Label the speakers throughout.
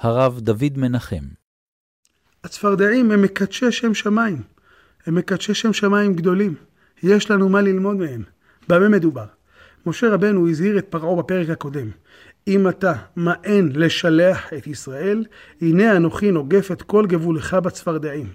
Speaker 1: הרב דוד מנחם.
Speaker 2: הצפרדעים הם מקדשי שם שמיים. הם מקדשי שם שמיים גדולים. יש לנו מה ללמוד מהם. במה מדובר? משה רבנו הזהיר את פרעה בפרק הקודם. אם אתה מאן לשלח את ישראל, הנה אנוכי נוגף את כל גבולך בצפרדעים.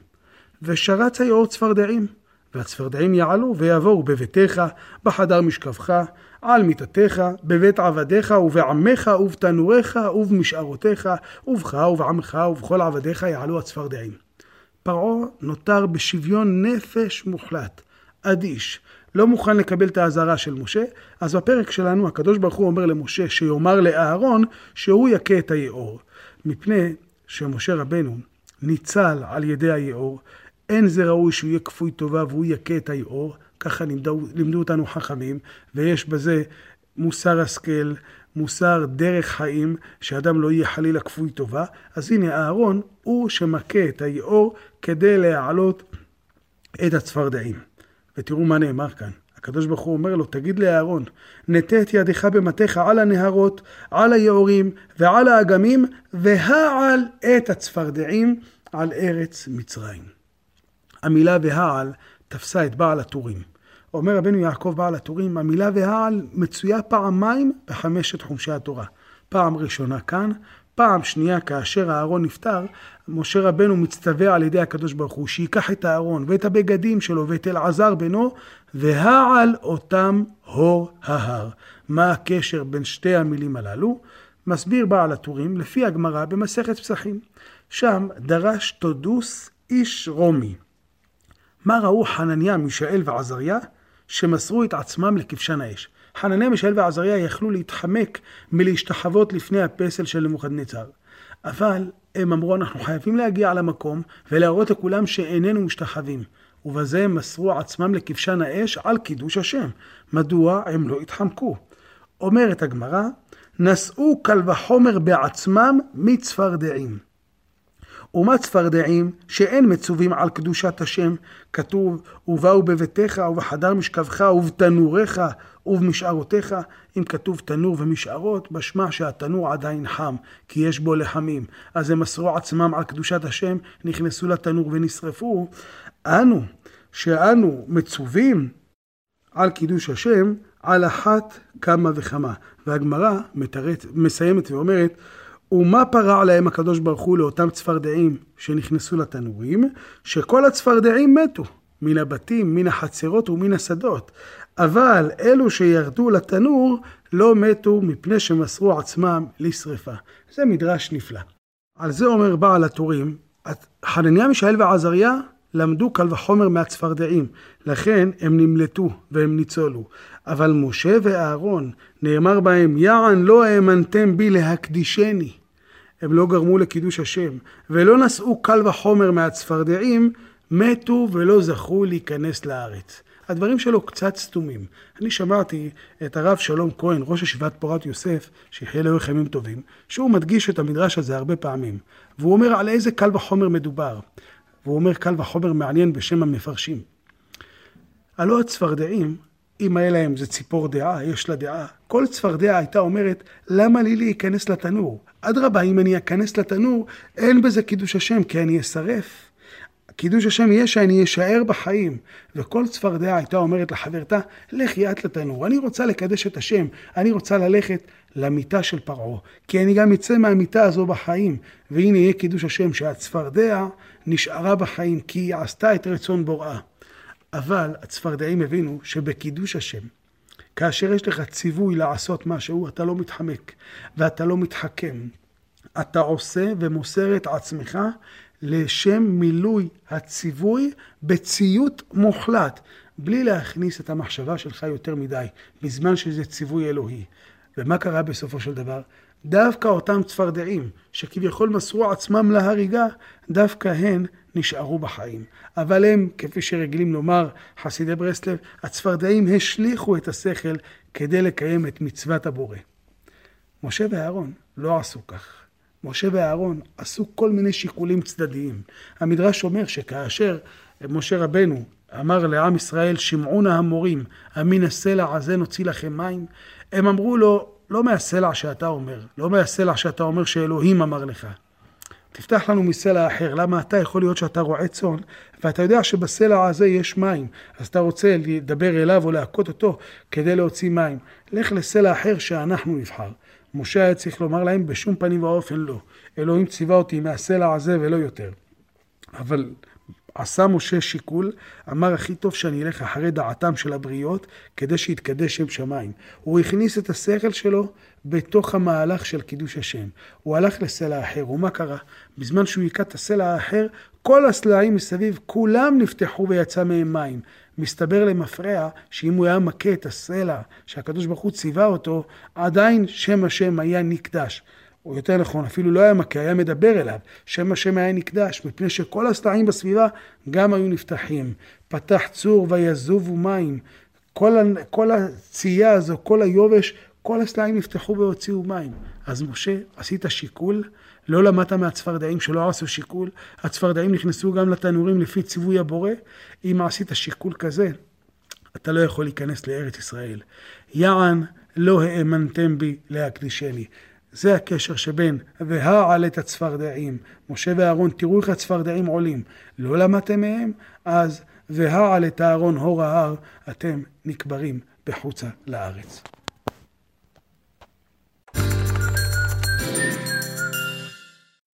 Speaker 2: ושרץ היאור צפרדעים. והצפרדעים יעלו ויבואו בביתך, בחדר משכבך, על מיטתך, בבית עבדיך, ובעמך, ובתנוריך, ובמשארותיך, ובך, ובעמך, ובכל עבדיך יעלו הצפרדעים. פרעה נותר בשוויון נפש מוחלט, אדיש, לא מוכן לקבל את האזהרה של משה, אז בפרק שלנו הקדוש ברוך הוא אומר למשה שיאמר לאהרון שהוא יכה את היאור. מפני שמשה רבנו ניצל על ידי היאור, אין זה ראוי שהוא יהיה כפוי טובה והוא יכה את היאור, ככה לימדו, לימדו אותנו חכמים, ויש בזה מוסר השכל, מוסר דרך חיים, שאדם לא יהיה חלילה כפוי טובה. אז הנה אהרון הוא שמכה את היאור כדי להעלות את הצפרדעים. ותראו מה נאמר כאן. הקדוש ברוך הוא אומר לו, תגיד לאהרון, נטה את ידך במטיך על הנהרות, על היעורים ועל האגמים, והעל את הצפרדעים על ארץ מצרים. המילה והעל תפסה את בעל הטורים. אומר רבנו יעקב בעל הטורים, המילה והעל מצויה פעמיים בחמשת חומשי התורה. פעם ראשונה כאן, פעם שנייה כאשר הארון נפטר, משה רבנו מצטווה על ידי הקדוש ברוך הוא שייקח את הארון ואת הבגדים שלו ואת אלעזר בנו והעל אותם הור ההר. מה הקשר בין שתי המילים הללו? מסביר בעל הטורים לפי הגמרא במסכת פסחים. שם דרש תודוס איש רומי. מה ראו חנניה, מישאל ועזריה שמסרו את עצמם לכבשן האש? חנניה, מישאל ועזריה יכלו להתחמק מלהשתחוות לפני הפסל של נבוכדנצר. אבל הם אמרו, אנחנו חייבים להגיע למקום ולהראות לכולם שאיננו משתחווים. ובזה הם מסרו עצמם לכבשן האש על קידוש השם. מדוע הם לא התחמקו? אומרת הגמרא, נשאו קל וחומר בעצמם מצפרדעים. ומה צפרדעים שאין מצווים על קדושת השם, כתוב, ובאו בביתך ובחדר משכבך ובתנוריך ובמשארותיך, אם כתוב תנור ומשארות, משמע שהתנור עדיין חם, כי יש בו לחמים. אז הם מסרו עצמם על קדושת השם, נכנסו לתנור ונשרפו. אנו, שאנו מצווים על קידוש השם, על אחת כמה וכמה. והגמרא מסיימת ואומרת, ומה פרע להם הקדוש ברוך הוא לאותם צפרדעים שנכנסו לתנורים? שכל הצפרדעים מתו, מן הבתים, מן החצרות ומן השדות. אבל אלו שירדו לתנור לא מתו מפני שמסרו עצמם לשרפה. זה מדרש נפלא. על זה אומר בעל הטורים, חנניה, מישאל ועזריה למדו קל וחומר מהצפרדעים, לכן הם נמלטו והם ניצולו. אבל משה ואהרון, נאמר בהם, יען לא האמנתם בי להקדישני. הם לא גרמו לקידוש השם, ולא נשאו קל וחומר מהצפרדעים, מתו ולא זכו להיכנס לארץ. הדברים שלו קצת סתומים. אני שמעתי את הרב שלום כהן, ראש ישיבת פורת יוסף, שיחיה לאורך ימים טובים, שהוא מדגיש את המדרש הזה הרבה פעמים, והוא אומר על איזה קל וחומר מדובר. והוא אומר קל וחומר מעניין בשם המפרשים. הלא הצפרדעים, אם היה להם זה ציפור דעה, יש לה דעה, כל צפרדע הייתה אומרת, למה לי להיכנס לתנור? אדרבה, אם אני אכנס לתנור, אין בזה קידוש השם, כי אני אשרף. קידוש השם יהיה שאני אשאר בחיים. וכל צפרדע הייתה אומרת לחברתה, לכי את לתנור, אני רוצה לקדש את השם, אני רוצה ללכת למיטה של פרעה, כי אני גם אצא מהמיטה הזו בחיים. והנה יהיה קידוש השם שהצפרדע נשארה בחיים, כי היא עשתה את רצון בוראה. אבל הצפרדעים הבינו שבקידוש השם, כאשר יש לך ציווי לעשות משהו, אתה לא מתחמק ואתה לא מתחכם. אתה עושה ומוסר את עצמך לשם מילוי הציווי בציות מוחלט, בלי להכניס את המחשבה שלך יותר מדי, בזמן שזה ציווי אלוהי. ומה קרה בסופו של דבר? דווקא אותם צפרדעים, שכביכול מסרו עצמם להריגה, דווקא הן נשארו בחיים. אבל הם, כפי שרגילים לומר חסידי ברסלב, הצפרדעים השליכו את השכל כדי לקיים את מצוות הבורא. משה ואהרון לא עשו כך. משה ואהרון עשו כל מיני שיקולים צדדיים. המדרש אומר שכאשר משה רבנו אמר לעם ישראל, שמעו נא המורים, אמין הסלע הזה נוציא לכם מים, הם אמרו לו, לא מהסלע שאתה אומר, לא מהסלע שאתה אומר שאלוהים אמר לך. תפתח לנו מסלע אחר. למה אתה יכול להיות שאתה רועה צאן, ואתה יודע שבסלע הזה יש מים, אז אתה רוצה לדבר אליו או להכות אותו כדי להוציא מים. לך לסלע אחר שאנחנו נבחר. משה היה צריך לומר להם בשום פנים ואופן לא. אלוהים ציווה אותי מהסלע הזה ולא יותר. אבל עשה משה שיקול, אמר הכי טוב שאני אלך אחרי דעתם של הבריות כדי שיתקדש שם שמיים. הוא הכניס את השכל שלו בתוך המהלך של קידוש השם. הוא הלך לסלע אחר, ומה קרה? בזמן שהוא היכה את הסלע האחר, כל הסלעים מסביב, כולם נפתחו ויצא מהם מים. מסתבר למפרע שאם הוא היה מכה את הסלע שהקדוש ברוך הוא ציווה אותו, עדיין שם השם היה נקדש. או יותר נכון, אפילו לא היה מכה, היה מדבר אליו. שם השם היה נקדש, מפני שכל הסלעים בסביבה גם היו נפתחים. פתח צור ויזובו מים. כל, כל הצייה הזו, כל היובש, כל הסלעים נפתחו והוציאו מים. אז משה, עשית שיקול, לא למדת מהצפרדעים שלא עשו שיקול, הצפרדעים נכנסו גם לתנורים לפי ציווי הבורא. אם עשית שיקול כזה, אתה לא יכול להיכנס לארץ ישראל. יען לא האמנתם בי להקדישני. זה הקשר שבין והעל את הצפרדעים. משה ואהרון, תראו איך הצפרדעים עולים. לא למדתם מהם? אז והעל את אהרון הור ההר, אתם נקברים בחוצה לארץ.